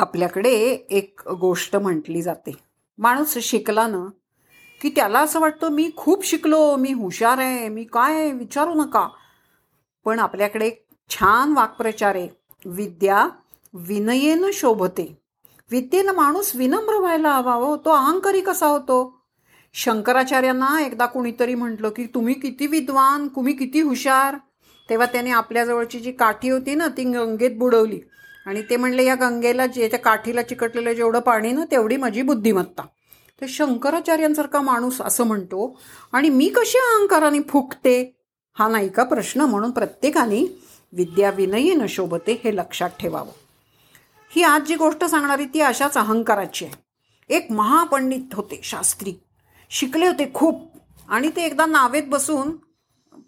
आपल्याकडे एक गोष्ट म्हटली जाते. माणूस शिकला ना की त्याला असं वाटतं मी खूप शिकलो मी हुशार आहे मी काय आहे विचारू नका. पण आपल्याकडे एक छान वाक्प्रचार आहे. विद्या विनयेनं शोभते. विद्येनं माणूस विनम्र व्हायला हवा हो तो अहंकारी कसा होतो? शंकराचार्यांना एकदा कुणीतरी म्हटलं की तुम्ही किती विद्वान तुम्ही किती हुशार. तेव्हा त्याने आपल्याजवळची जी काठी होती ना ती गंगेत बुडवली. आणि ते म्हणले या गंगेला जे त्या काठीला चिकटलेलं जेवढं पाणी ना तेवढी माझी बुद्धिमत्ता. तर शंकराचार्यांसारखा माणूस असं म्हणतो आणि मी कशी अहंकाराने फुकते? हा नाही का प्रश्न? म्हणून प्रत्येकाने विद्या विनयी शोभते हे लक्षात ठेवावं. ही आज जी गोष्ट सांगणारी ती अशाच अहंकाराची आहे. एक महापंडित होते शास्त्री. शिकले होते खूप. आणि ते एकदा नावेत बसून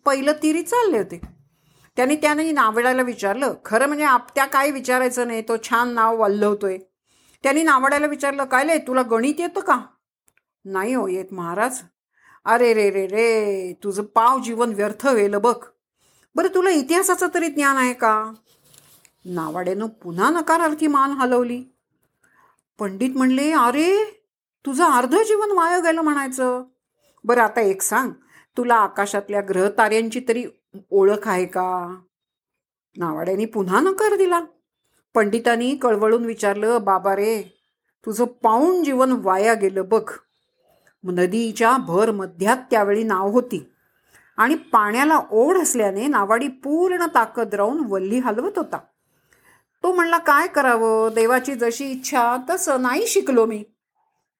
पहिलं तिरी चालले होते. त्यांनी त्याने नावडायला विचारलं. खरं म्हणजे आप त्या काय विचारायचं नाही? तो छान नाव वल्लवतोय त्यांनी नावडायला विचारलं काय लय तुला गणित येतं का? नाही हो येत महाराज. अरे रे रे रे तुझं पाव जीवन व्यर्थ होईल बघ. बरं तुला इतिहासाचं तरी ज्ञान आहे का? नावाड्यानं पुन्हा नकारार्थी मान हलवली. पंडित म्हणले अरे तुझं अर्ध जीवन वाया गेलं म्हणायचं. बरं आता एक सांग. तुला आकाशातल्या ग्रहताऱ्यांची तरी ओळख आहे का? नावाड्याने पुन्हा नकार दिला. पंडितांनी कळवळून विचारलं बाबा रे तुझं पाऊण जीवन वाया गेलं बघ. नदीच्या भर मध्यात त्यावेळी नाव होती. आणि पाण्याला ओढ असल्याने नावाडी पूर्ण ताकद राहून वल्ली हलवत होता. तो म्हणला काय करावं? देवाची जशी इच्छा तसं नाही शिकलो मी.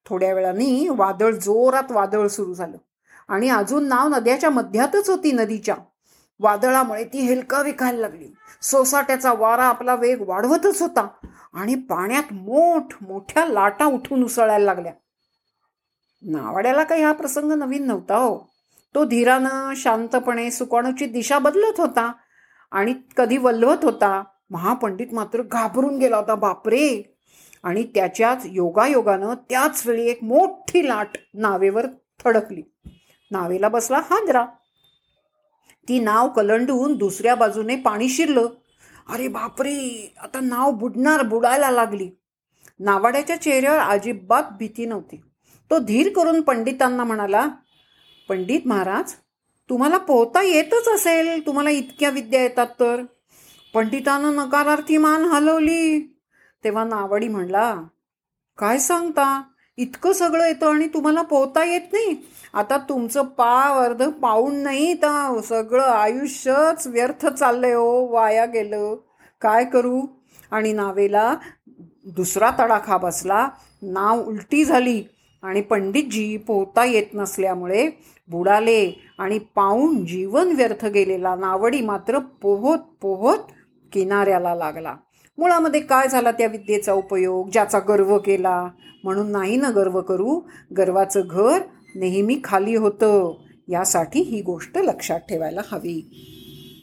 थोड्या वेळाने वादळ जोरात वादळ सुरू झालं. आणि अजून नाव नद्याच्या मध्यातच होती नदीच्या. वादळामुळे ती हेलका विकायला लागली. सोसाट्याचा वारा आपला वेग वाढवतच होता आणि पाण्यात मोठ मोठ्या लाटा उठून उसळायला लागल्या. नावाड्याला काही हा प्रसंग नवीन नव्हता हो. तो धीरानं शांतपणे सुकाणूची दिशा बदलत होता आणि कधी वल्लवत होता महापंडित मात्र घाबरून गेला होता बापरे! आणि त्याच्याच योगायोगानं त्याच वेळी एक मोठी लाट नावेवर थडकली. नावेला बसला हादरा ती नाव कलंडून दुसऱ्या बाजूने पाणी शिरलं. अरे बापरे आता नाव बुडणार बुडायला लागली. नावाड्याच्या चेहऱ्यावर अजिबात भीती नव्हती. तो धीर करून पंडितांना म्हणाला पंडित महाराज तुम्हाला पोहता येतच असेल. तुम्हाला इतक्या विद्या येतात तर. पंडितानं नकारार्थी मान हलवली. तेव्हा नावाडी म्हणला काय सांगता? इतकं सगळं येतं आणि तुम्हाला पोहता येत नाही. आता तुमचं पाव अर्ध पाऊण नाही तर सगळं आयुष्यच व्यर्थ चाललंय हो वाया गेलं. काय करू? आणि नावेला दुसरा तडाखा बसला. नाव उलटी झाली. आणि पंडितजी पोहता येत नसल्यामुळे बुडाले आणि पाऊण जीवन व्यर्थ गेलेला. नावडी मात्र पोहत पोहत किनाऱ्याला लागला. मुळामध्ये काय झाला त्या विद्येचा उपयोग ज्याचा गर्व केला? म्हणून नाही ना गर्व करू. गर्वाचं घर नेहमी खाली होतं. यासाठी ही गोष्ट लक्षात ठेवायला हवी.